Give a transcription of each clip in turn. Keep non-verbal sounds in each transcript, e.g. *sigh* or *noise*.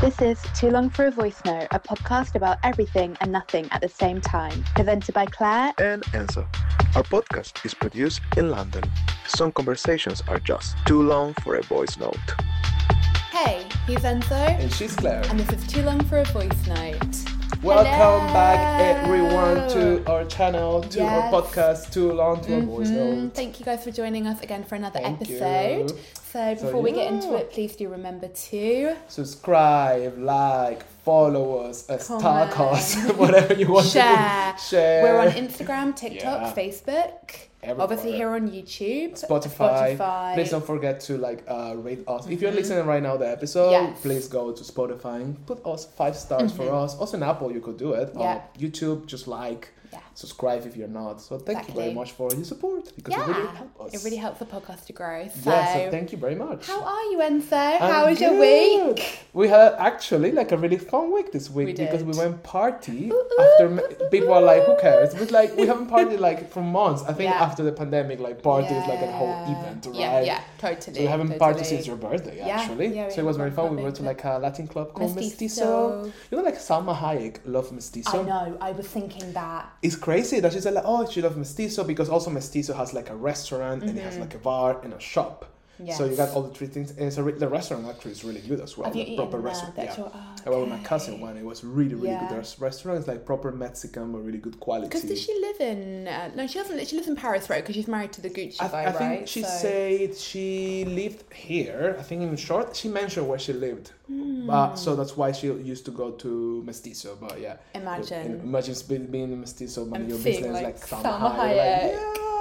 This is Too Long for a Voice Note, a podcast about everything and nothing at the same time. Presented by Claire and Enzo. Our podcast is produced in London. Some conversations are just too long for a voice note. Hey, he's Enzo. And she's Claire. And this is Too Long for a Voice Note. Welcome Hello. back, everyone, to our channel, to Yes. our podcast, Too Long to a Voice Mhm. Note. Thank you guys for joining us again for another Thank episode. you. So So, before we get into yeah. it, please do remember to Subscribe, like, follow us, uh, Comment. *laughs* whatever you want share. to do. Share. We're on Instagram, TikTok, Yeah. Facebook. Everywhere. Obviously here on YouTube, Spotify. Spotify. Please don't forget to like uh, rate us. If you're listening right now the episode, Yes. please go to Spotify and put us five stars for us. Also in Apple you could do it. Yeah. Uh, YouTube, just like, Yeah. Subscribe if you're not. So thank you very much for your support because yeah, it really helps us. it really helps the podcast to grow. So, Yeah, so thank you very much. how are you, Enzo? I'm How was your week? We had actually like a really fun week this week We because we went party Ooh, after ooh, ma- ooh, people are like, who cares? But like we haven't partied *laughs* like for months. I think Yeah. after the pandemic, like party is like a whole event, right? Yeah, yeah, totally. So we haven't totally. partied since your birthday actually. yeah, we so it was very fun. We went to like a Latin club called Mestizo. Mestizo. You know, like Salma Hayek love Mestizo. I know. I was thinking that. It's crazy that she said like, oh, she loves Mestizo because also Mestizo has like a restaurant and it has Mhm. like a bar and a shop. So you got all the three things, and it's a re- the restaurant actually is really good as well. Have the proper there? restaurant. Yeah. your- oh, I went with my cousin one. It was really, really Yeah. good. There's restaurant. It's like proper Mexican, but really good quality. Because does she live in? Uh, no, she doesn't. She lives in Paris, right? Because she's married to the Gucci I, guy, I think right? she So- said she lived here. I think in short, she mentioned where she lived. Hmm. Uh, so that's why she used to go to Mestizo. But yeah, Imagine. imagine being, in Mestizo, minding your business, like, like, Salma Salma Hayek. Hayek. Like, yeah.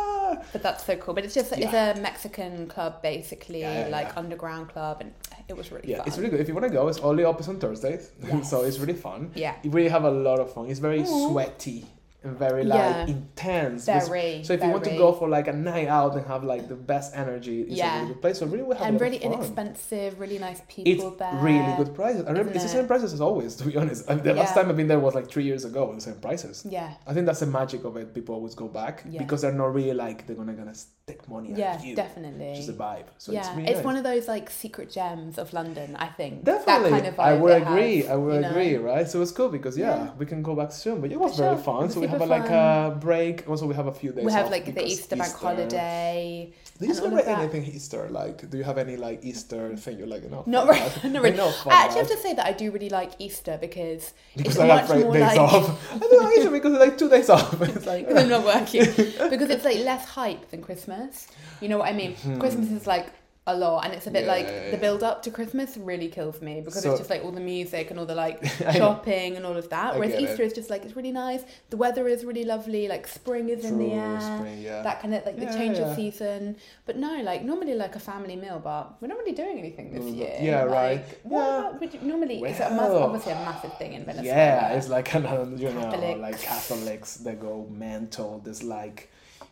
But that's so cool. But it's just it's a Mexican club, basically, Yeah, yeah, like yeah. underground club, and it was really Yeah, fun. it's really good. If you want to go, it's only open on Thursdays, *laughs* Yes. so it's really fun. Yeah. we have a lot of fun. It's very Aw. sweaty and very like Yeah. intense. Very. So if you want to go for like a night out and have like the best energy, it's a Yeah. really good place. So really we have and really inexpensive, really nice It's people there. really good prices. I remember it's the same prices as always. To be honest, I mean, the last time I've been there was like three years ago. The same prices. Yeah. I think that's the magic of it. People always go back Yeah. because they're not really like they're gonna gonna take money Yeah, definitely. It's just a vibe. So yeah, it's it's, nice. one of those like secret gems of London. I think Definitely, that kind of I would agree. has, I would you know? agree, right? So it's cool because yeah, Yeah. we can go back soon. But it was very fun. So we have super a, like a uh, break. Also, we have a few days. We have like the because Easter bank holiday. Do you and all of celebrate anything Easter? Like, do you have any like Easter thing? You're like, no, Not really. Not *laughs* really. No, I actually that. have to say that I do really like Easter because, because it's I much have more days like off. I don't like Easter because it's like two days off. *laughs* It's like because I'm not *laughs* working because it's like less hype than Christmas. You know what I mean? Hmm. Christmas is like a lot, and it's a bit. Yeah, like yeah, the build up to Christmas really kills me because So- it's just like all the music and all the like *laughs* shopping and all of that. I Whereas. Easter is just like it's really nice. The weather is really lovely. Like spring is in the air. spring, yeah. That kind of like the change of season. But no, like normally like a family meal, but we're not really doing anything this no, year. yeah, Like, right. What Yeah. about, would you, normally it's a mass, obviously a massive thing in Venezuela. Yeah, it's like you know, Catholics. like Catholics that go mental. There's like,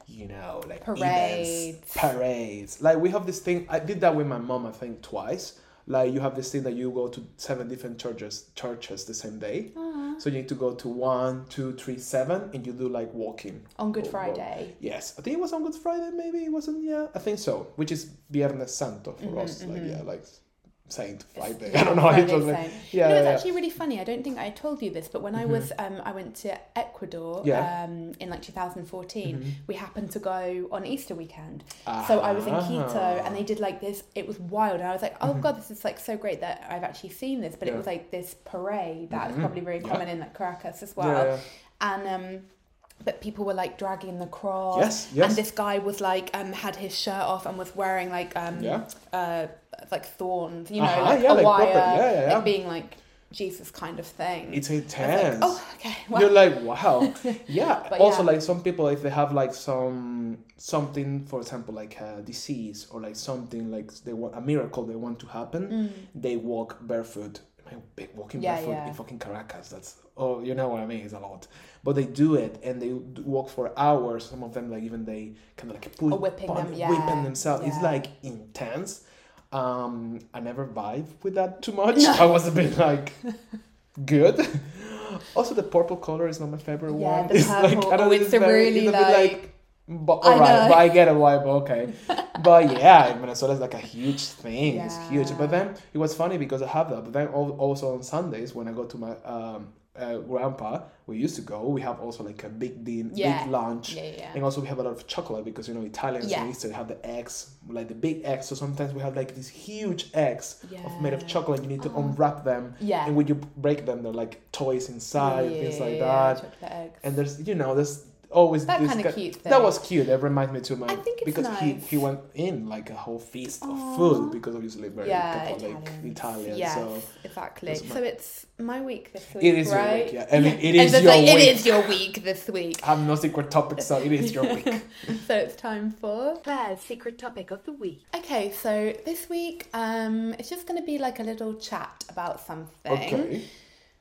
you know, like Parades. events, parades. Like we have this thing. I did that with my mom. I think twice. Like you have this thing that you go to seven different churches, churches the same day. Ah. So you need to go to one, two, three, seven, and you do like walking. on Good Go- go. Friday. Yes, I think it was on Good Friday. Maybe it wasn't. Yeah, I think so. Which is Viernes Santo for Mhm, us. Like mhm. yeah, like Saint It's- Friday. yeah, *laughs* I don't know. Was like, Saint. yeah, know, it's yeah, actually really funny. I don't think I told you this, but when I was, um, I went to Ecuador Yeah. um, in like 2014. Mhm. We happened to go on Easter weekend, so I was in Quito, Ah. and they did like this. It was wild, and I was like, "Oh god, this is like so great that I've actually seen this." But it Mm-hmm. Was like this parade that's Mhm. probably very common in like Caracas as well, and um. But people were like dragging the cross, Yes, yes. and this guy was like um had his shirt off and was wearing like um Yeah. uh like thorns, you know, Uh-huh, like yeah, a like wire, yeah, yeah, yeah. like being like Jesus kind of thing. It's intense. like, oh, okay. Well, You're like, wow. *laughs* Yeah. Also, yeah. like some people, if they have like some something, for example, like a disease or like something like they want a miracle they want to happen, Mm. they walk barefoot. Man, big walking Yeah, barefoot yeah. in fucking Caracas. That's oh, you know what I mean. It's a lot, but they do it and they walk for hours. Some of them like even they kind of like pull, Or whipping them, yeah, whipping themselves. It's like intense. Um, I never vibe with that too much. *laughs* I was a bit like good. *laughs* Also, the purple color is not my favorite Yeah, one. the *laughs* it's purple. like I don't Oh, know, it's really, bit like- But I alright, know. but I get it why, but okay. *laughs* but yeah, is like a huge thing. It's huge. But then it was funny because I have that. But then also on Sundays when I go to my um, uh, grandpa, we used to go. We have also like a big din, Yeah. big lunch, Yeah, yeah. and also we have a lot of chocolate because you know Italians Yeah. and Easter have the eggs, like the big eggs. So sometimes we have like these huge eggs of made of chocolate. You need to Oh. unwrap them, Yeah. and when you break them, they're like toys inside, Yeah, things like yeah, that. And there's you know there's always That this kinda guy- cute That was cute. That reminds me too. my I think it's because he nice. he went in like a whole feast of food because obviously very yeah, Catholic Italians. Italian. Yes, So exactly. that's my- So it's my week this week. it is right? your week, yeah. I mean it And your like, week. It is your week this week. I have no secret topic, so it is your week. *laughs* So it's time for Claire's secret topic of the week. Okay, so this week um, it's just going to be like a little chat about something. Okay.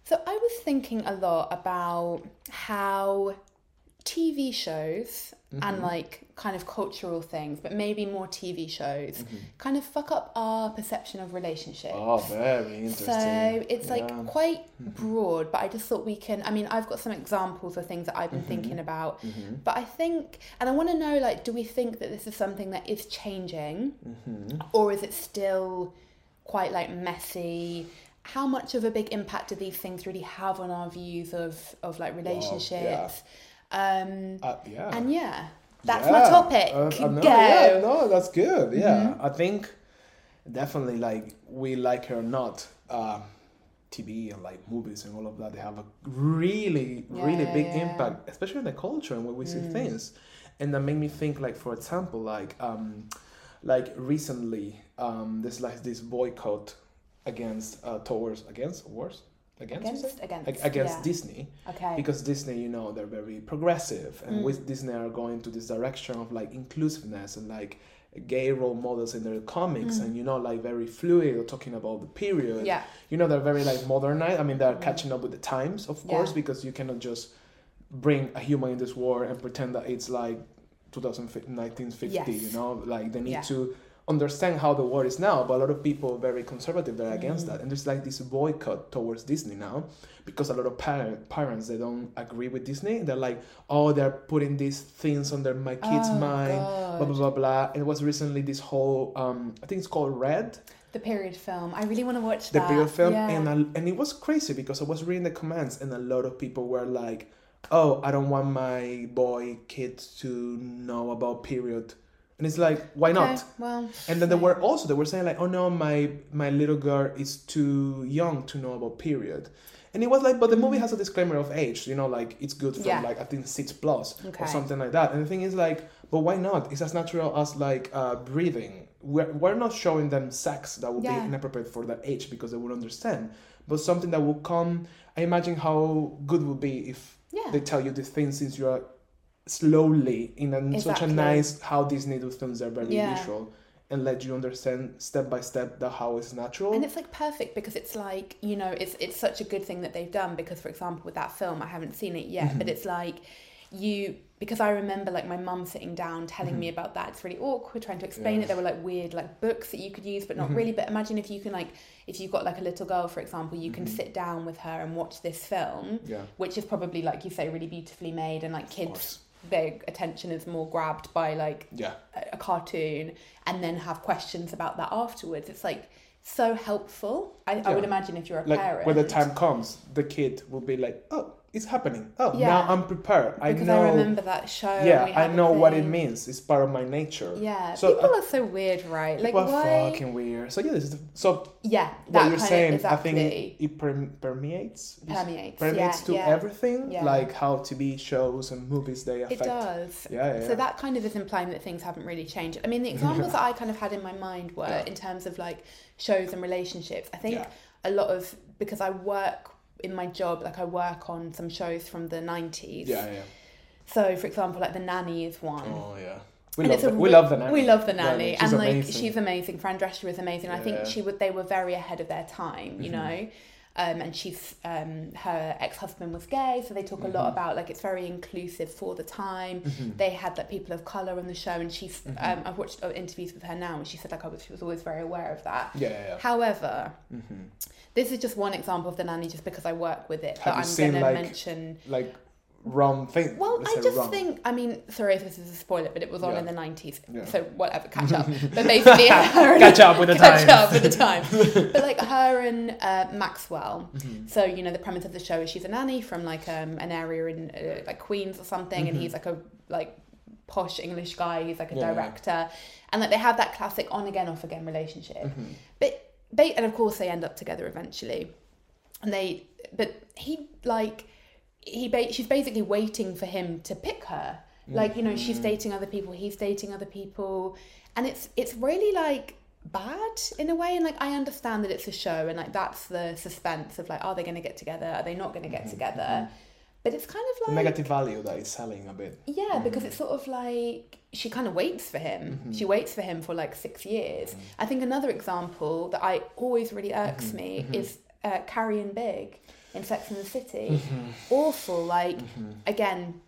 So I was thinking a lot about how TV shows and Mm-hmm. like kind of cultural things, but maybe more TV shows, Mm-hmm. kind of fuck up our perception of relationships. Oh, very interesting. So it's like Yeah. quite broad, but I just thought we can. I mean, I've got some examples of things that I've been Mm-hmm. thinking about, but I think, and I want to know, like, do we think that this is something that is changing, Mm-hmm. or is it still quite like messy? How much of a big impact do these things really have on our views of of like relationships? Um, Uh, yeah. and yeah, that's my topic. Uh, uh, no, Go. yeah, no, that's good. Yeah, Mm-hmm. I think definitely like we like her or not, um, TV and like movies and all of that, they have a really, Yeah, really big yeah. impact, especially in the culture and where we see Mm. things. And that made me think, like for example, like um, like recently, um, there's like this boycott against uh, towards against wars against? Against, against, Ag- against yeah. Disney Okay. because Disney, you know, they're very progressive, and Mm. with Disney are going to this direction of like inclusiveness and like gay role models in their comics, Mm. and you know, like very fluid, talking about the period. yeah. You know, they're very like modernized. I mean, they're Mm. catching up with the times, of Yeah. course, because you cannot just bring a human in this war and pretend that it's like 2050, 1950. Yes. You know, like they need Yeah. to understand how the world is now but a lot of people very conservative they're against Mm. that and there's like this boycott towards disney now because a lot of parent, parents they don't agree with disney they're like oh they're putting these things under my kids Oh, mind blah blah blah blah and it was recently this whole um i think it's called red The period film. I really want to watch the that. period film Yeah. and I, and it was crazy because I was reading the comments and a lot of people were like oh I don't want my boy kids to know about period and it's like why Okay, not Well. and then they were also they were saying like oh no my my little girl is too young to know about period and it was like but the movie has a disclaimer of age you know like it's good for Yeah. like i think six plus Okay. or something like that and the thing is like but why not it's as natural as like uh, breathing we're, we're not showing them sex that would Yeah. be inappropriate for that age because they would understand but something that will come i imagine how good would be if Yeah. they tell you these things since you're slowly in a, such a nice how these do films are very Yeah. visual and let you understand step by step the how it's natural. And it's like perfect because it's like you know it's it's such a good thing that they've done because for example with that film I haven't seen it yet Mm-hmm. but it's like you because I remember like my mum sitting down telling Mm-hmm. me about that it's really awkward trying to explain it there were like weird like books that you could use but not Mm-hmm. really but imagine if you can like if you've got like a little girl for example you can Mhm. sit down with her and watch this film yeah, which is probably like you say really beautifully made and like kids. Their attention is more grabbed by like Yeah, a- a cartoon and then have questions about that afterwards. It's like so helpful. I, I would imagine if you're a like parent. when the time comes, the kid will be like, "Oh, it's happening. Oh, Yeah. now I'm prepared. I because know. I remember that show. and yeah, I had know what it thing. means. It's part of my nature. Yeah, So, people uh, are so weird, right? Like People are why? fucking weird. So yeah, this is the, so Yeah, what you're kind saying. of exactly I think it perm- permeates. permeates. permeates yeah, to yeah. everything, Yeah. like how TV shows and movies they affect. It does. Yeah, yeah. So that kind of is implying that things haven't really changed. I mean, the *laughs* examples that I kind of had in my mind were Yeah. in terms of like shows and relationships. I think Yeah. a lot of because I work in my job, like I work on some shows from the nineties. yeah, yeah. So, for example, like the nanny is one. Oh yeah. We And love the, we re- love the nanny. We love the Yeah, nanny, she's and like amazing. she's amazing. Fran Drescher is amazing. I think she would. They were very ahead of their time, you Mhm. know. Um, and she's um, her ex husband was gay, so they talk a lot Mhm. about like it's very inclusive for the time. Mhm. They had like people of color on the show, and she's. Mhm. Um, I've watched uh, interviews with her now, and she said like I was, she was always very aware of that. Yeah, yeah. However, yeah. hmm this is just one example of the nanny, just because I work with it. Have but I'm gonna like- mention. Like wrong thing. Well, I just wrong. think, I mean, sorry if this is a spoiler, but it was on Yeah. in the 90s. Yeah. So, whatever, catch up. *laughs* but basically, her and, Catch up with the catch times. up with the time. *laughs* but like her and uh, Maxwell. Mm-hmm. So, you know, the premise of the show is she's a nanny from like um, an area in uh, like Queens or something, and he's like a like posh English guy. He's like a Mm-hmm. Yeah, director. And like they have that classic on again, off again relationship. Mm-hmm. But, they, and of course, they end up together eventually. And they, but he like, he ba- she's basically waiting for him to pick her. Like you know, she's mm-hmm. dating other people, he's dating other people, and it's it's really like bad in a way. And like I understand that it's a show, and like that's the suspense of like, are they going to get together? Are they not going to get mm-hmm. together? Mm-hmm. But it's kind of The like negative value that is selling a bit. yeah, because it's sort of like she kind of waits for him. She waits for him for like six years. I think another example that I always really irks me is uh, Carrie and Big in Sex and the City. Mm-hmm. Awful, like mm-hmm. again,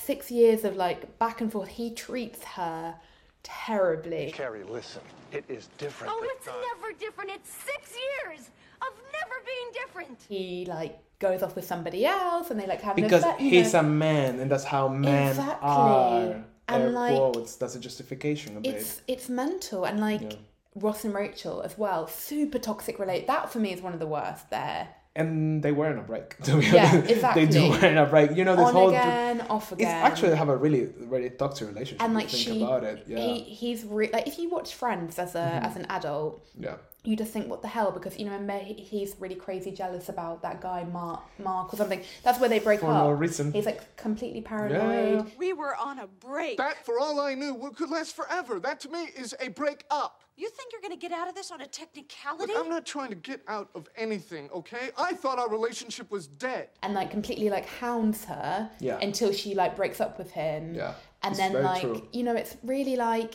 six years of like back and forth. He treats her terribly. Carrie, listen. It is different. Oh, it's God. never different. It's six years of never being different. He like goes off with somebody else, and they like have Because an affair, you he's know. a man, and that's how men Exactly. are. And, Air like, quotes. That's a justification a bit. it's it's mental and like Yeah. Ross and Rachel as well, super toxic relate. That for me is one of the worst there. And they were on a break. *laughs* To be Yeah, honest. exactly. they do were on a break. You know this On whole. again, off It's again. actually have a really, really toxic relationship. and like think she, about it. Yeah, Mm-hmm. he, he's re- like if you watch Friends as a as an adult, yeah. You just think what the hell because you know remember he's really crazy jealous about that guy Mark Mark or something. That's where they break For up. no reason. He's like completely Yeah. paranoid. We were on a break. That, for all I knew, could last forever. That to me is a break up. You think you're gonna get out of this on a Look, technicality? I'm not trying to get out of anything, okay? I thought our relationship was dead. and like completely like hounds her Yeah. until she like breaks up with him. Yeah, And it's then very like true. you know it's really like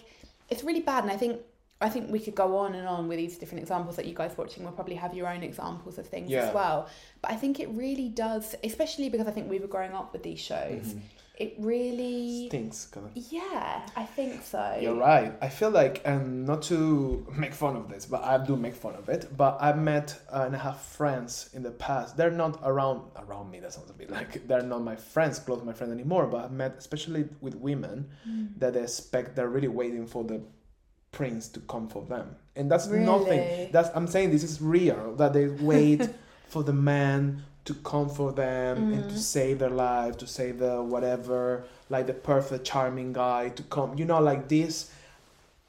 it's really bad and I think I think we could go on and on with these different examples that you guys watching will probably have your own examples of things Yeah. as well. But I think it really does especially because I think we were growing up with these shows. Mm-hmm. It really Stinks. Kind of. Yeah, I think so. You're right. I feel like, and not to make fun of this, but I do make fun of it. But I met uh, and I have friends in the past. They're not around around me. That sounds a bit like *laughs* they're not my friends, close my friends anymore. But I've met, especially with women, Mm. that they expect they're really waiting for the prince to come for them, and that's Really? nothing. That's I'm saying this is real. That they wait *laughs* for the man to come for them and Mm. to save their life, to save the whatever, like the perfect, charming guy to come. You know, like this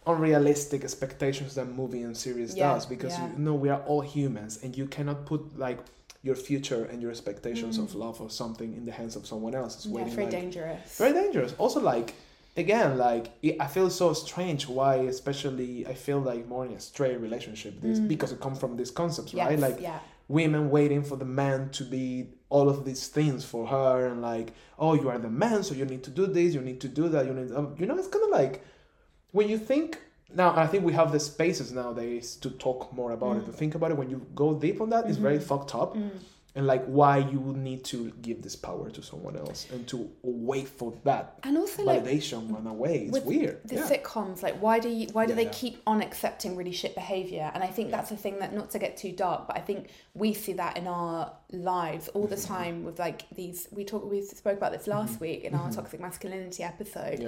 unrealistic expectations that movie and series Yeah, does because yeah. you know we are all humans and you cannot put like your future and your expectations of love or something in the hands of someone else. It's Mm. yeah, waiting very like, dangerous. very dangerous. Also, like again, like it, I feel so strange. Why, especially, I feel like more in a straight relationship. This because it comes from these concepts, right? Mm. Like yeah. women waiting for the man to be all of these things for her, and like, oh, you are the man, so you need to do this, you need to do that, you need, um, you know, it's kind of like when you think. Now, I think we have the spaces nowadays to talk more about Mm. it, to think about it. When you go deep on that, it's Mm-hmm. very fucked up and like why you would need to give this power to someone else and to wait for that And also like validation run away. It's weird. The yeah. sitcoms, like why do you why do Yeah, they yeah. keep on accepting really shit behavior? And I think that's a thing that not to get too dark, but I think we see that in our lives all the Mm-hmm. *laughs* time with like these. We talked we spoke about this last week in our toxic masculinity episode.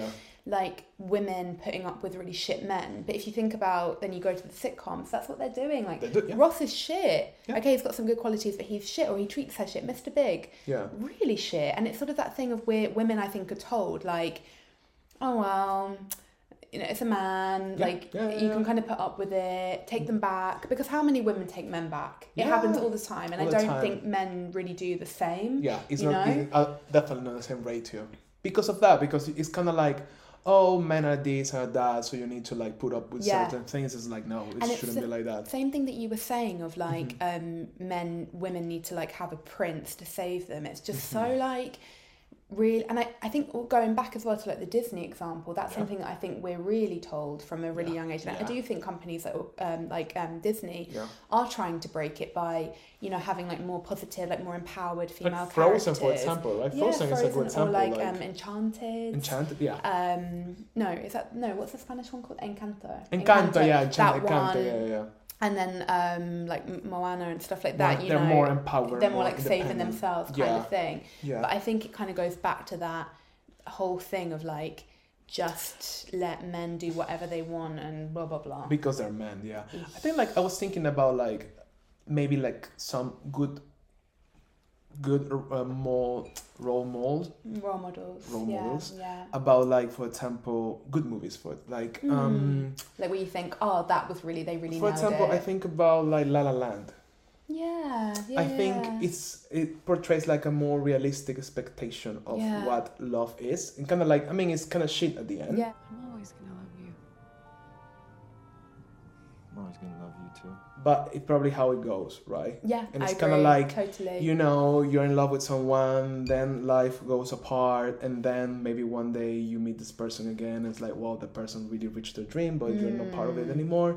Like women putting up with really shit men. But if you think about then you go to the sitcoms, that's what they're doing. Like They do, yeah. Ross is shit. Yeah. Okay, he's got some good qualities, but he's shit or he treats her shit. Mr. Big Yeah. really shit. And it's sort of that thing of where women, I think, are told, like, oh, well, you know, it's a man, Yeah, like, yeah, yeah, you can kind of put up with it, take them back. Because how many women take men back? It happens all the time. And All I don't time. think men really do the same. Yeah, it's you not know? it's, uh, definitely not the same ratio because of that. Because it's kind of like, oh, men are this or that, so you need to like put up with Yeah. certain things. It's like no, it And shouldn't the be like that. Same thing that you were saying of like Mm-hmm. um, men, women need to like have a prince to save them. It's just Mm-hmm. so like real. And I, I think going back as well to like the Disney example, that's something that I think we're really told from a really Yeah, young age. And I do think companies that um, like um, Disney Yeah. are trying to break it by you know having like more positive, like more empowered female Like Frozen, for example, right? Yeah, Frozen, is a good example. like, like um, Enchanted. Enchanted, yeah. um, no, is that no? What's the Spanish one called? Encanto. Encanto, yeah, that Enchant- one. Encanto, yeah, yeah. And then um, like Moana and stuff like that. More- you they're know, more empowered, They're more, more like saving themselves, kind Yeah. of thing. Yeah. But I think it kind of goes back to that whole thing of like just let men do whatever they want and blah blah blah. because they're men yeah i think like i was thinking about like maybe like some good good uh, more role models Role models. Role yeah, models. Yeah. about like for example good movies for like um Like where you think, oh, that was really they really for example it. i think about like la la land Yeah. Yeah. i think it's it portrays like a more realistic expectation of what love is and kind of like i mean it's kind of shit at the end Yeah. I'm gonna love you too. but it's probably how it goes right Yeah. and it's kinda like, totally. you know you're in love with someone then life goes apart and then maybe one day you meet this person again and it's like well the person really reached their dream but you're not part of it Mm. anymore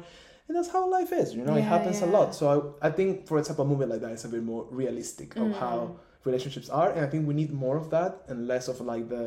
and that's how life is you know it Yeah, happens a lot so I, I think for example a movie like that is a bit more realistic of Mm. how relationships are and i think we need more of that and less of like the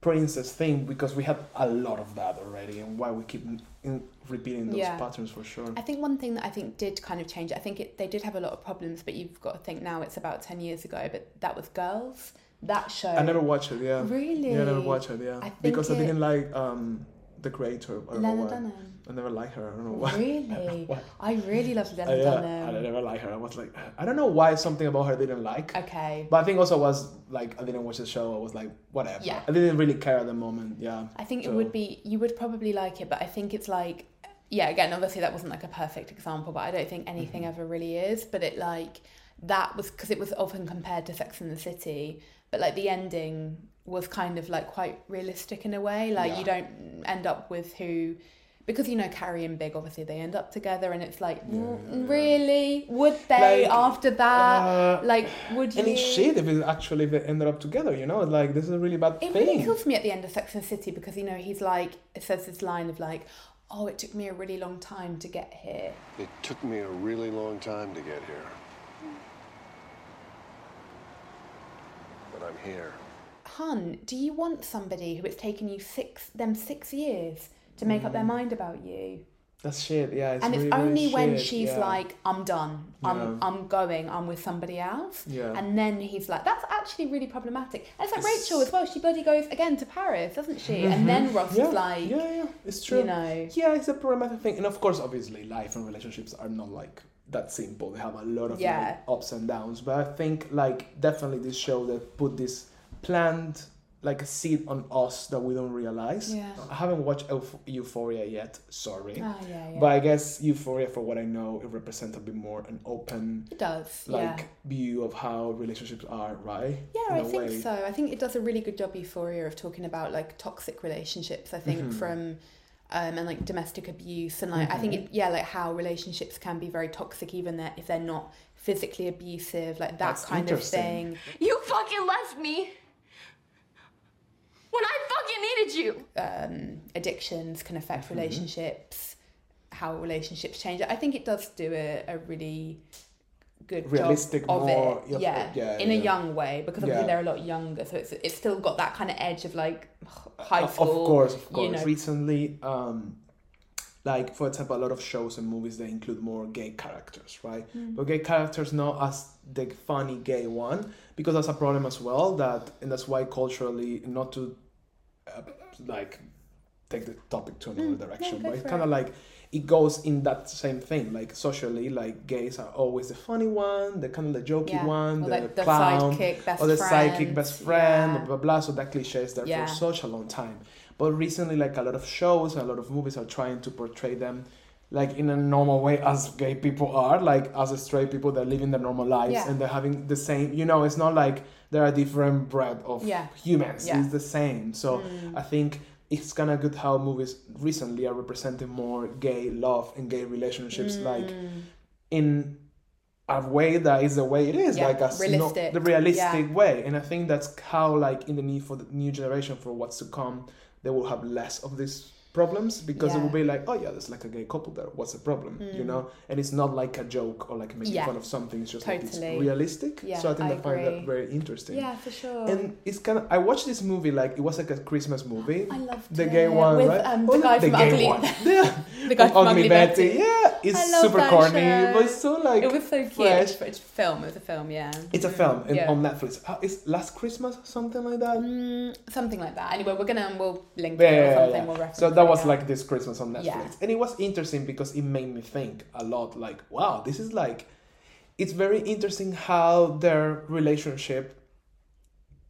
princess thing because we have a lot of that already and why we keep in, repeating those Yeah. patterns for sure I think one thing that I think did kind of change. I think it, they did have a lot of problems, but you've got to think now it's about ten years ago. But that was Girls. That show. i never watched it yeah Really. yeah i never watched it yeah because i didn't like um the creator I don't know why. Dunham. I never liked her. I don't know why. Really? *laughs* Why? I really loved Lena Uh, yeah, Dunham. I never liked her. I was like, I don't know why something about her they didn't like. Okay. But I think also was like I didn't watch the show. I was like, whatever. Yeah. I didn't really care at the moment. Yeah. I think it would be you would probably like it, but I think it's like yeah, again, obviously that wasn't like a perfect example, but I don't think anything Mm-hmm. ever really is. But it like that was because it was often compared to Sex in the City, but like the ending was kind of like quite realistic in a way. Like you don't end up with who. Because you know Carrie and Big, obviously they end up together, and it's like, mm, really, would they Like, after that? uh, like, would you? And it's shit if it actually if they ended up together. You know, like this is a really bad It thing. really kills me at the end of Sex and City because you know he's like it says this line of like, oh, it took me a really long time to get here. It took me a really long time to get here. But I'm here. Hun, do you want somebody who it's taken you six them six years to make up their mind about you? That's shit. Yeah. It's and it's really, really only when shit, she's yeah. like, I'm done, I'm Yeah. I'm going, I'm with somebody else. Yeah. And then he's like, that's actually really problematic. And it's like It's- Rachel as well. She bloody goes again to Paris, doesn't she? And then Ross Mm-hmm. yeah, is like, yeah, yeah, it's true. you know, Yeah, it's a problematic thing, and of course, obviously, life and relationships are not like that simple. They have a lot of Yeah. like, ups and downs. But I think like definitely this show that put this planned like a seed on us that we don't realize. Yeah. I haven't watched Euph- Euphoria yet. Sorry. oh yeah, yeah. But I guess Euphoria, for what I know, it represents a bit more an open it does, like yeah. view of how relationships are, right? Yeah, In I a think way. so. I think it does a really good job, Euphoria, of talking about like toxic relationships. I think Mhm. from um, and like domestic abuse and like I think Mm-hmm. it, yeah, like how relationships can be very toxic, even that if they're not physically abusive, like that That's kind of thing. You fucking left me when I fucking needed you. Um, addictions can affect Mm-hmm. relationships. How relationships change. I think it does do a, a really good Realistic job of more- it. yeah, Yeah, yeah, in a young way because obviously Yeah. they're a lot younger, so it's it's still got that kind of edge of like high Of- school. Of course, of course. You know, Recently, um, like for example, a lot of shows and movies they include more gay characters, right? Mm. But gay characters not as the funny gay one because that's a problem as well. That and that's why culturally, not to uh, like take the topic to another Mm, direction, no, but it's kind of it. like it goes in that same thing. Like socially, like gays are always the funny one, the kind of the jokey yeah. one, or the, like the clown sidekick, best or the friend. psychic best friend, Yeah. blah blah blah. So that cliche is there Yeah. for such a long time. But recently, like a lot of shows and a lot of movies are trying to portray them like in a normal way as gay people are, like as a straight people that are living their normal lives Yeah. and they're having the same. You know, it's not like they're a different breed of Yeah. humans. Yeah. It's the same. So Mm. I think it's kind of good how movies recently are representing more gay love and gay relationships, like Mm. in a way that is the way it is, like a realistic. the realistic way. And I think that's how, like, in the need for the new generation for what's to come, they will have less of these problems because it will be like, oh yeah, there's like a gay couple there. What's the problem? You Mm. know, and it's not like a joke or like making Yeah. fun of something. It's just like it's realistic. Yeah, so I think I I find that very interesting. Yeah, for sure. And it's kind of. I watched this movie like it was like a Christmas movie. *gasps* I loved the it. gay one, with right? um, Oh, the guy the from gay Ugly. one. Yeah. *laughs* the guy from Ugly Betty. Yeah, it's super that corny, show. but it's so like It was so cute. fresh. It's a film. It was a film. Yeah. It's a film in, Yeah. on Netflix. Uh, It's Last Christmas, something like that. Mm, something like that. Anyway, we're gonna we'll link Yeah, it yeah, or yeah, something. yeah. We'll reference. So that was like this Christmas on Netflix, Yeah. and it was interesting because it made me think a lot. Like, wow, this is like, it's very interesting how their relationship.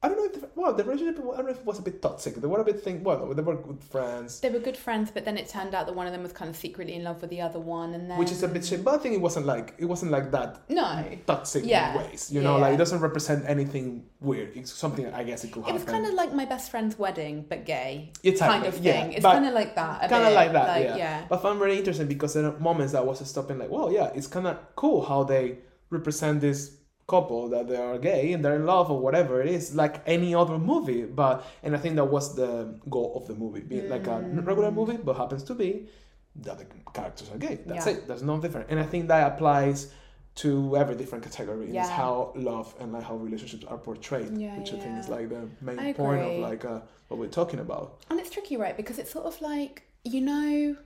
I don't know if the, well the relationship. I don't know if it was a bit toxic. They were a bit think. Well, they were good friends, They were good friends, but then it turned out that one of them was kind of secretly in love with the other one, and then which is a bit shit. But I think it wasn't like it wasn't like that No, toxic Yeah. ways. You know, Yeah. like it doesn't represent anything weird. It's something I guess it could it happen. was kind of like my best friend's wedding, but gay. It's kind of yeah, thing. it's kind of like that. kind of like that, Like, yeah. yeah. But I found really interesting because there are moments that I was stopping like, well, yeah, it's kind of cool how they represent this couple that they are gay and they're in love or whatever it is, like any other movie. But and I think that was the goal of the movie, being like a Mm. regular movie, but happens to be that the characters are gay. That's Yeah. it. There's no different. And I think that applies to every different category. It's Yeah. how love and like how relationships are portrayed, Yeah, which I think is like the main point of like uh, what we're talking about. And it's tricky, right? Because it's sort of like you know,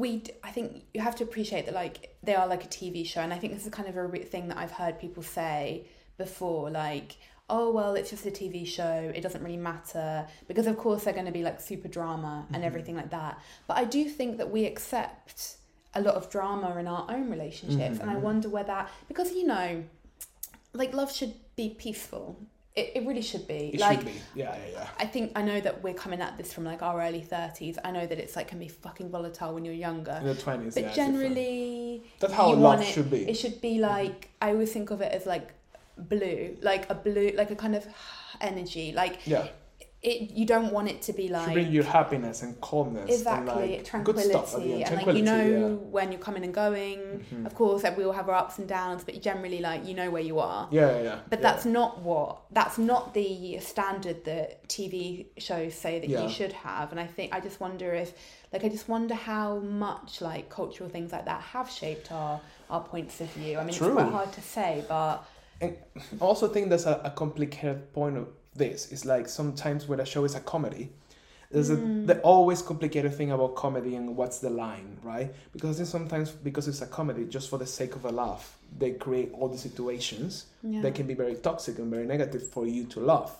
we. d- I think you have to appreciate that, like they are like a TV show, and I think this is kind of a re- thing that I've heard people say before, like. Oh well, it's just a TV show. It doesn't really matter because, of course, they're going to be like super drama and mm-hmm. everything like that. But I do think that we accept a lot of drama in our own relationships, and I mm-hmm. wonder where that because you know, like love should be peaceful. It, it really should be. It like should be. Yeah, yeah, yeah. I think I know that we're coming at this from like our early thirties. I know that it's like can be fucking volatile when you're younger. In the twenties, But yeah. generally, That's how love it, should be. It should be mm-hmm. like I always think of it as like blue, like a blue, like a kind of energy. Like Yeah. It, you don't want it to be should like bring you happiness and calmness. exactly and like tranquility, good stuff at the end. and like you know yeah. when you're coming and going. Mhm. Of course, like, we all have our ups and downs, but generally, like you know where you are. Yeah, yeah. But yeah. that's not what that's not the standard that TV shows say that Yeah. you should have. And I think I just wonder if like I just wonder how much like cultural things like that have shaped our our points of view. I mean True. it's quite hard to say, but I also think there's a, a complicated point of this. It's like sometimes when a show is a comedy, there's a Mm. the always complicated thing about comedy and what's the line, right? Because then sometimes because it's a comedy, just for the sake of a laugh, they create all the situations yeah. that can be very toxic and very negative for you to laugh.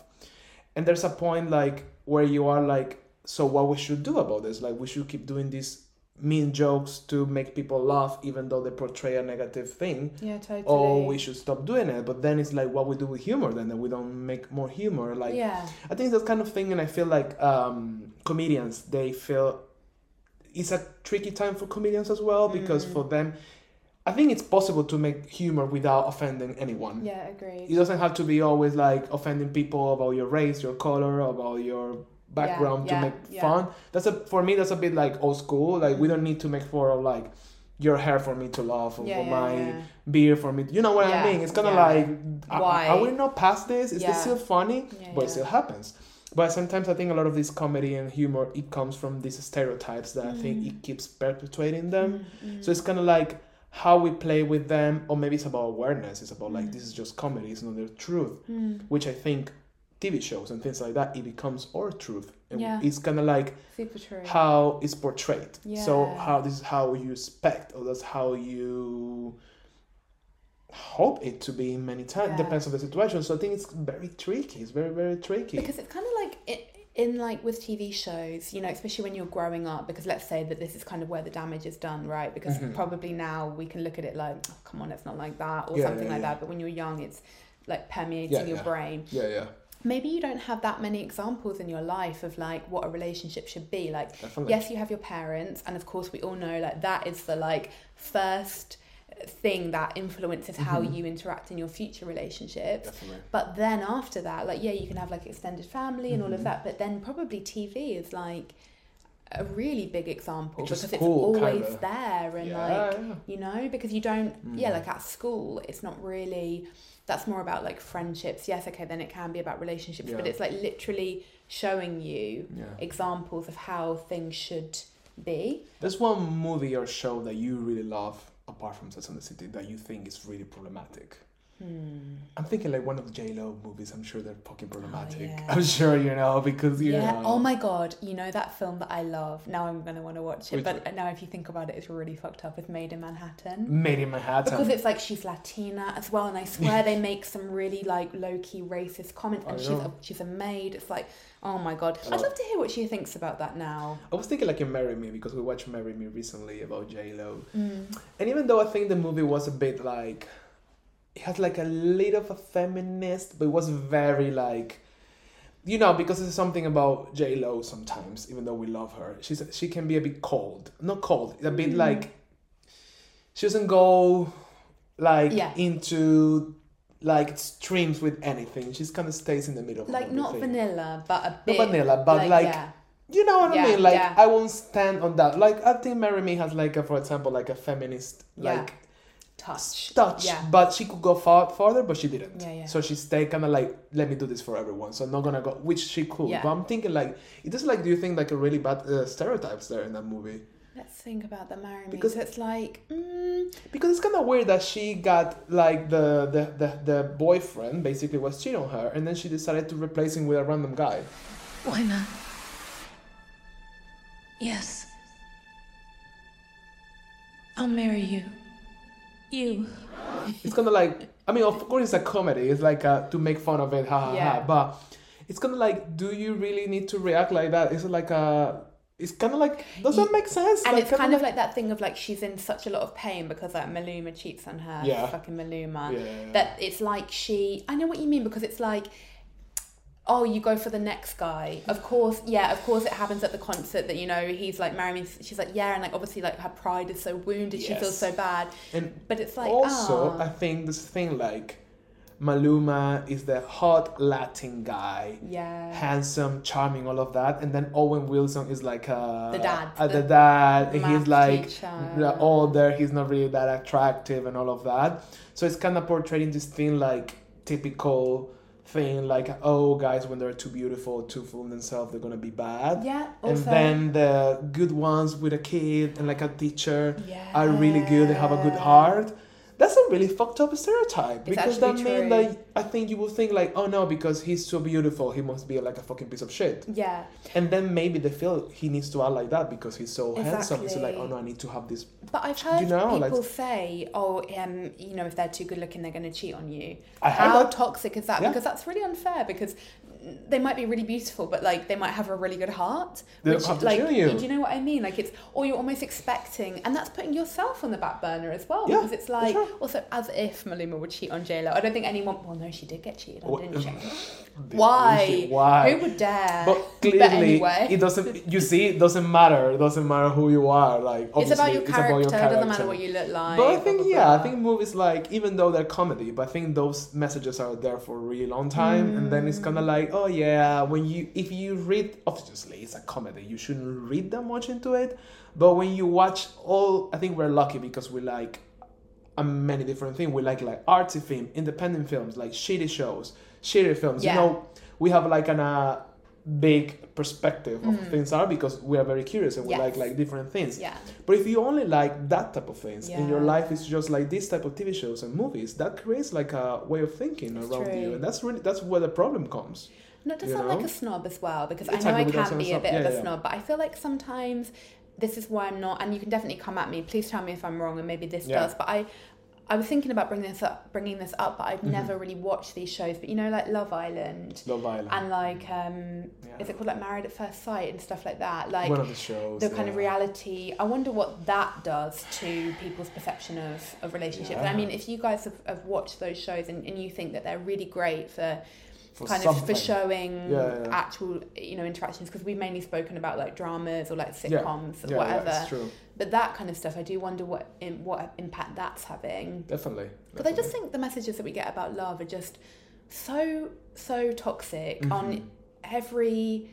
And there's a point like where you are like, so what we should do about this? Like we should keep doing these mean jokes to make people laugh even though they portray a negative thing yeah, totally. or we should stop doing it but then it's like what we do with humor then that we don't make more humor like yeah. i think that kind of thing and i feel like um comedians they feel it's a tricky time for comedians as well because Mm. for them i think it's possible to make humor without offending anyone Yeah, agreed. it doesn't have to be always like offending people about your race your color about your background yeah, to make yeah. fun. that's a for me that's a bit like old school. Like we don't need to make fun of like your hair for me to laugh or Yeah, for yeah, my beer for me you know what i mean? It's kind of like Why? Are, we not past this. Is this still funny? But it still happens. But sometimes i think a lot of this comedy and humor it comes from these stereotypes that i think it keeps perpetuating them. Mm, so it's kind of like how we play with them or maybe it's about awareness. It's about like Mm. this is just comedy. It's not the truth mm, which i think tv shows and things like that it becomes our truth and Yeah. it's kind of like how it's portrayed. Yeah. So how this is how you expect, or that's how you hope it to be many times. Yeah. Depends on the situation. So I think it's very tricky. It's very very tricky. because it's kind of like it, in like with TV shows, you know, especially when you're growing up. Because let's say that this is kind of where the damage is done, right? Because Mhm. probably now we can look at it like, oh, come on, it's not like that, or Yeah, something like that. But when you're young, it's like permeating Yeah, your yeah. brain. yeah, yeah, Maybe you don't have that many examples in your life of like what a relationship should be. Like, definitely. yes, you have your parents, and of course, we all know like that is the like first thing that influences how Mhm. you interact in your future relationships. definitely. But then after that, like yeah, you can have like extended family and all of Mhm. that. But then probably TV is like a really big example because it's always kinda. there and yeah, like yeah. you know because you don't yeah Mm. like at school it's not really that's more about like friendships yes okay then it can be about relationships but it's like literally showing you yeah. examples of how things should be There's one movie or show that you really love, apart from Sex and the City, that you think is really problematic. I'm thinking like one of the J Lo movies. I'm sure they're fucking problematic. Oh, yeah. *laughs* I'm sure you know because you Yeah. know. Oh my god. You know that film that I love. Now I'm gonna want to watch it. Which but now if you think about it, it's really fucked up. It's Maid in Manhattan. Maid in Manhattan. Because it's like she's Latina as well, and I swear *laughs* they make some really like low key racist comments, and she's a, she's a maid. It's like, oh my god, I'd love to hear what she thinks about that now. I was thinking like in Marry Me because we watched Marry Me recently about J Lo, Mm. and even though I think the movie was a bit like, it had like a little of a feminist, but it was very like, you know, because there's something about J Lo sometimes. Even though we love her, she's she can be a bit cold, not cold, a bit mm-hmm. like. She doesn't go like Yeah. into like streams with anything. She's kind of stays in the middle. Like not vanilla, but a bit vanilla, but like- yeah. You know what Yeah, I mean? Like. I won't stand on that. Like I think Marry Me has like a, for example, like a feminist like touch. touch, Yeah. but she could go far farther, but she didn't. Yeah, yeah. So she stayed kind of like, let me do this for everyone. So I'm not gonna go, which she could. Yeah. But I'm thinking like, it is like, do you think like a really bad uh, stereotypes there in that movie? Let's think about the marry me. Because- it's like, mm, Because it's kind of weird that she got like the, the the the boyfriend basically was cheating on her, and then she decided to replace him with a random guy. Why not? Yes. I'll marry you. You. it's kind of like I mean, of course, it's a comedy. It's like uh, to make fun of it, ha ha ha. But it's kind of like, do you really need to react like that? It's like a, it's kind of like does that make sense? and like, it's kind of like that thing of like she's in such a lot of pain because like Maluma cheats on her. Yeah. Fucking Maluma. Yeah. That it's like she. I know what you mean because it's like. Oh, you go for the next guy. Of course, yeah. Of course, it happens at the concert that you know he's like marrying me. She's like, yeah, and like obviously like her pride is so wounded. She feels so bad. And But it's like also, ah. I think this thing like Maluma is the hot Latin guy. Yeah. Handsome, charming, all of that, and then Owen Wilson is like uh, The dad, uh, the, the dad. math he's like teacher. older. He's not really that attractive and all of that. So it's kind of portraying this thing like typical thing, like oh guys when they're too beautiful, too full in themselves, they're gonna be bad. Yeah, And then the good ones with a kid and like a teacher are really good. They have a good heart. That's a really fucked up stereotype It's because that means that I think you will think like, oh no, because he's so beautiful, he must be like a fucking piece of shit. Yeah. And then maybe they feel he needs to act like that because he's so handsome. So like, oh no, I need to have this. But I've heard you know, like- people say, "Oh, um, you know, if they're too good looking, they're going to cheat on you." I How toxic is that? Yeah. Because that's really unfair. Because they might be really beautiful, but like they might have a really good heart. They don't which, like, you. do you know what I mean? Like it's, or you're almost expecting, and that's putting yourself on the back burner as well. Yeah, because it's like sure. also as if Maluma would cheat on J Lo. I don't think anyone. Well, no, she did get cheated on, didn't she? *laughs* Why? Why? Who would dare? But clearly, anyway. it doesn't. You see, it doesn't matter. It doesn't matter who you are. Like it's about your it's character. about your It doesn't matter what you look like. But I blah, think blah, yeah, I think movies like even though they're comedy, but I think those messages are there for a really long time, and then it's kind Mm. of like, oh yeah, when you if you read, obviously it's a comedy, you shouldn't read that much into it, but when you watch all, I think we're lucky because we like many different things. We like like artsy film, independent films, like shitty shows, shitty films. Yeah. You know, we have like an uh, big perspective of Mhm. things are because we are very curious and we Yes. like like different things. Yeah. But if you only like that type of things and your life is just like this type of TV shows and movies, that creates like a way of thinking around true. you, and that's really that's where the problem comes. Not to you sound know? like a snob as well, because It's I know I can be a bit of Yeah, a yeah. snob, but I feel like sometimes this is why I'm not, and you can definitely come at me. Please tell me if I'm wrong, and maybe this Yeah. does. But I, I was thinking about bringing this up, bringing this up, but I've Mhm. never really watched these shows. But you know, like Love Island, Love Island. and like, um, is it called like Married at First Sight and stuff like that? Like One of the shows, the kind of reality. I wonder what that does to people's perception of of relationships. And I mean, if you guys have, have watched those shows and, and you think that they're really great for For kind of for showing Yeah, yeah. actual you know interactions because we've mainly spoken about like dramas or like sitcoms or Yeah, yeah, whatever but that kind of stuff i do wonder what in, what impact that's having Definitely. because i just think the messages that we get about love are just so so toxic Mhm. on every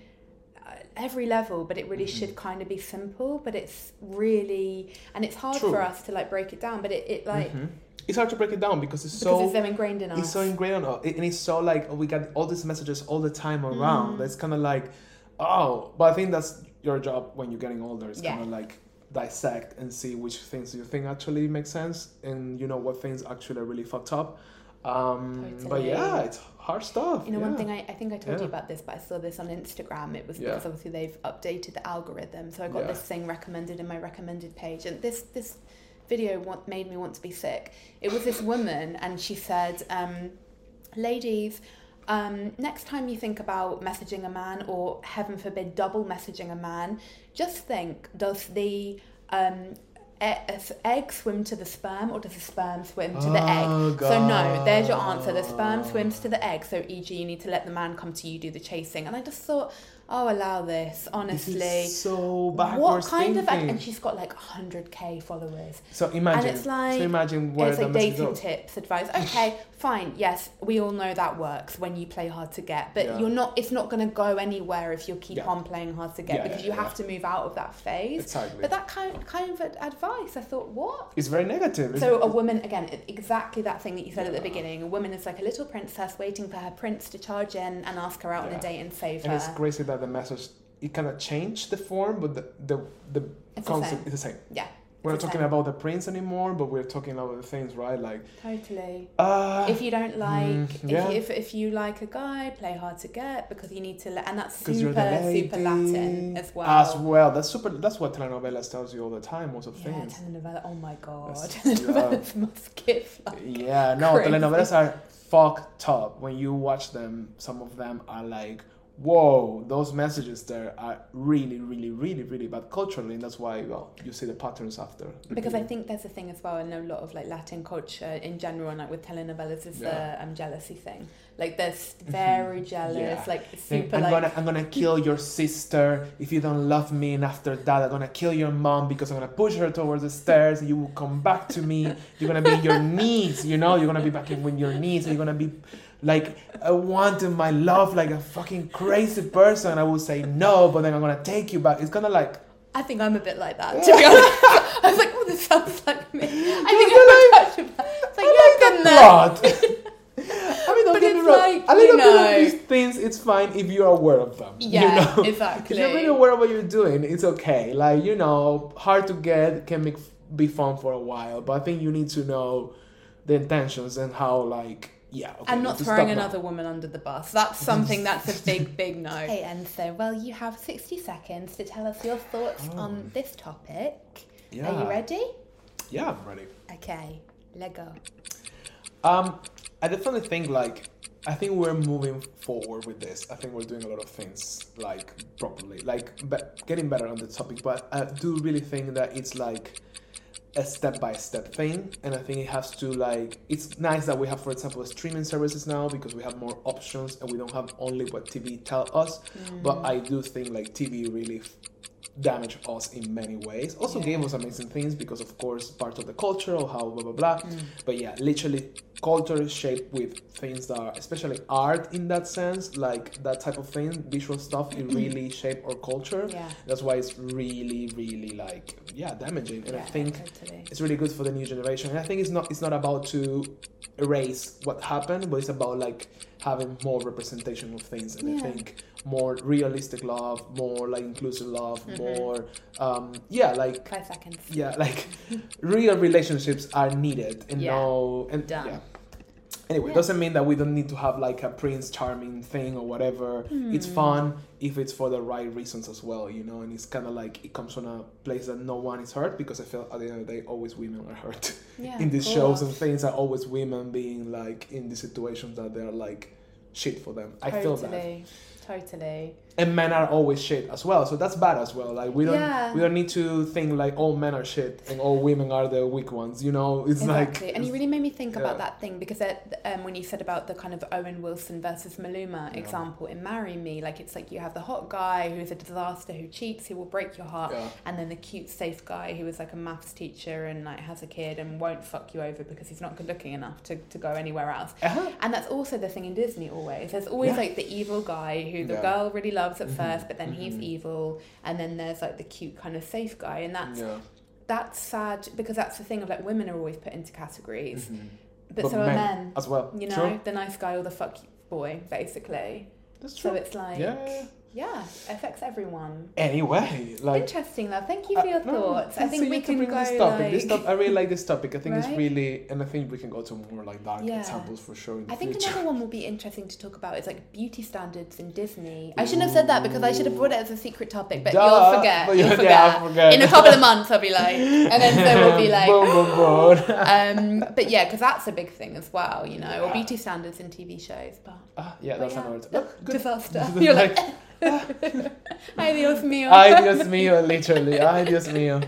uh, every level but it really Mm-hmm. should kind of be simple but it's really and it's hard True. for us to like break it down but it, it like Mhm. It's hard to break it down because it's because so it's so ingrained in us It's so ingrained on us, and it's so like oh, we got all these messages all the time around. Mm. It's kind of like, oh, but I think that's your job when you're getting older. It's Yeah. kind of like dissect and see which things you think actually make sense, and you know what things actually are really fucked up. Um, but yeah, it's hard stuff. You know, one thing I, I think I told you about this, but I saw this on Instagram. It was Yeah. because obviously they've updated the algorithm, so I got Yeah. this thing recommended in my recommended page, and this this video want, made me want to be sick. It was this woman, and she said, um, "Ladies." Um, next time you think about messaging a man, or heaven forbid, double messaging a man, just think: Does the um, egg swim to the sperm, or does the sperm swim to the Oh, egg? So no, there's your answer. The sperm swims to the egg. So, e.g., you need to let the man come to you, do the chasing. And I just thought, oh, allow this. Honestly, This is so what kind thinking. of? And she's got like 100k followers. So imagine. and it's like so imagine where it's the like dating tips, advice. Okay, fine. Yes, we all know that works when you play hard to get, but Yeah. you're not. It's not going to go anywhere if you keep Yeah. on playing hard to get Yeah, because you have to move out of that phase. Exactly. But that kind kind of advice, I thought, what? It's very negative. So a woman, again, exactly that thing that you said at the beginning. A woman is like a little princess waiting for her prince to charge in and ask her out on a date and save and her. it's crazy that the message it kind of changed the form, but the the, the It's the concept same. is the same. Yeah, We're not talking about the prince anymore, but we're talking about the things, right? Like, Totally. uh, If you don't like, mm, if, yeah. if, if you like a guy, play hard to get because you need to let, and that's super super Latin as well. As well, that's super. That's what telenovelas tells you all the time. Most of yeah, things. telenovela. Oh my god, telenovelas must give. Like, Yeah, no, crazy. telenovelas are fucked up. When you watch them, some of them are like, whoa, those messages there are really, really, really, really bad culturally, and that's why well, you see the patterns after. because I think there's a thing as well. I know a lot of like Latin culture in general, and like with telenovelas, is Yeah. the um, jealousy thing. Like they're very jealous, Yeah. like super I'm like. gonna I'm gonna kill your sister if you don't love me, and after that I'm gonna kill your mom because I'm gonna push her towards the stairs. And you will come back to me. You're gonna be in your *laughs* knees, you know. You're gonna be back in with your knees. And you're gonna be like I wanted my love like a fucking crazy person. I will say no, but then I'm gonna take you back. It's gonna like I think I'm a bit like that, to be honest. *laughs* I was like, oh, this sounds like me. I think I'm a touch. It's like, I like that plot. *laughs* I mean, don't But get me wrong. like, a little you bit of these things, it's fine if you're aware of them. Yeah, you know? *laughs* exactly. If you're really aware of what you're doing, it's okay. Like you know, hard to get can make be fun for a while, but I think you need to know the intentions and how like yeah. Okay, and not throwing another woman under the bus. That's something that's a big, *laughs* big no. Okay, and so, well, you have 60 seconds to tell us your thoughts on this topic. Yeah. Are Oh. You ready? Yeah, I'm ready. Okay, let go. Um, I definitely think like I think we're moving forward with this. I think we're doing a lot of things like properly, like be- getting better on the topic. But I do really think that it's like a step by step thing, and I think it has to like. It's nice that we have, for example, streaming services now because we have more options and we don't have only what TV tell us. Mm. But I do think like TV really f- damaged us in many ways. Also gave us amazing things because, of course, part of the culture or how blah blah blah. Mm. But yeah, literally, culture is shaped with things that are, especially art in that sense, like that type of thing, visual stuff. It really shape our culture. Yeah. That's why it's really, really like yeah, damaging. And I think totally. it's really good for the new generation. And I think it's not it's not about to erase what happened, but it's about like having more representation of things. And I think more realistic love, more like inclusive love, Mm-hmm. more um yeah, like Five seconds. yeah, like *laughs* real relationships are needed and Yeah. no and Done. yeah. Anyway, Yeah. doesn't mean that we don't need to have like a Prince Charming thing or whatever. Hmm. It's fun if it's for the right reasons as well, you know. And it's kind of like it comes from a place that no one is hurt because I feel at the end of the day, always women are hurt Yeah, *laughs* in these shows and things. Are always women being like in the situations that they're like shit for them. I feel that Totally. And men are always shit as well. So that's bad as well. Like we don't Yeah. we don't need to think like all men are shit and all women are the weak ones. You know, it's Exactly. like and you really made me think yeah. about that thing because it, um, when you said about the kind of Owen Wilson versus Maluma example in Marry Me, like it's like you have the hot guy who's a disaster who cheats, who will break your heart, Yeah. and then the cute, safe guy who is like a maths teacher and like has a kid and won't fuck you over because he's not good looking enough to, to go anywhere else. Uh-huh. And that's also the thing in Disney always. There's always Yeah. like the evil guy who the Yeah. girl really loves at Mhm, first, but then he's mhm. evil, and then there's like the cute kind of safe guy, and that's yeah. that's sad because that's the thing of like women are always put into categories, Mhm. but, But so are men men. as well. You know, True. the nice guy or the fuck boy, basically. That's true. So it's like, yeah, yeah, yeah. yeah, affects everyone. Anyway, like Interesting, love. Thank you for your Uh, no, thoughts. I think we can bring go this topic. like. This top, I really like this topic. I think it's *laughs* really, and I think we can go to more like dark Yeah. examples for sure. I think future. another one will be interesting to talk about is like beauty standards in Disney. I shouldn't have said that because I should have brought it as a secret topic, but Duh, you'll forget. but You'll yeah, forget. I'll forget. In a couple of months, I'll be like, and then so we'll be *laughs* like, boom, boom, boom. *laughs* um, but yeah, because that's a big thing as well, you know, or Yeah. beauty standards in TV shows. But Ah, yeah, but that's yeah. another. Look, good. disaster. You're like- *laughs* ay Dios mío. Ay, Dios mío, literally. Ay, Dios mío.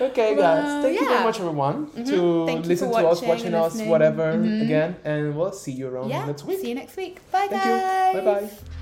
Okay, guys. Well, Thank you yeah. very much, everyone, Mhm. to Thank listen to us, watching watching us, listening. whatever, Mhm. again. And we'll see you around yeah, next week. see you next week. Bye, Thank guys. Bye bye.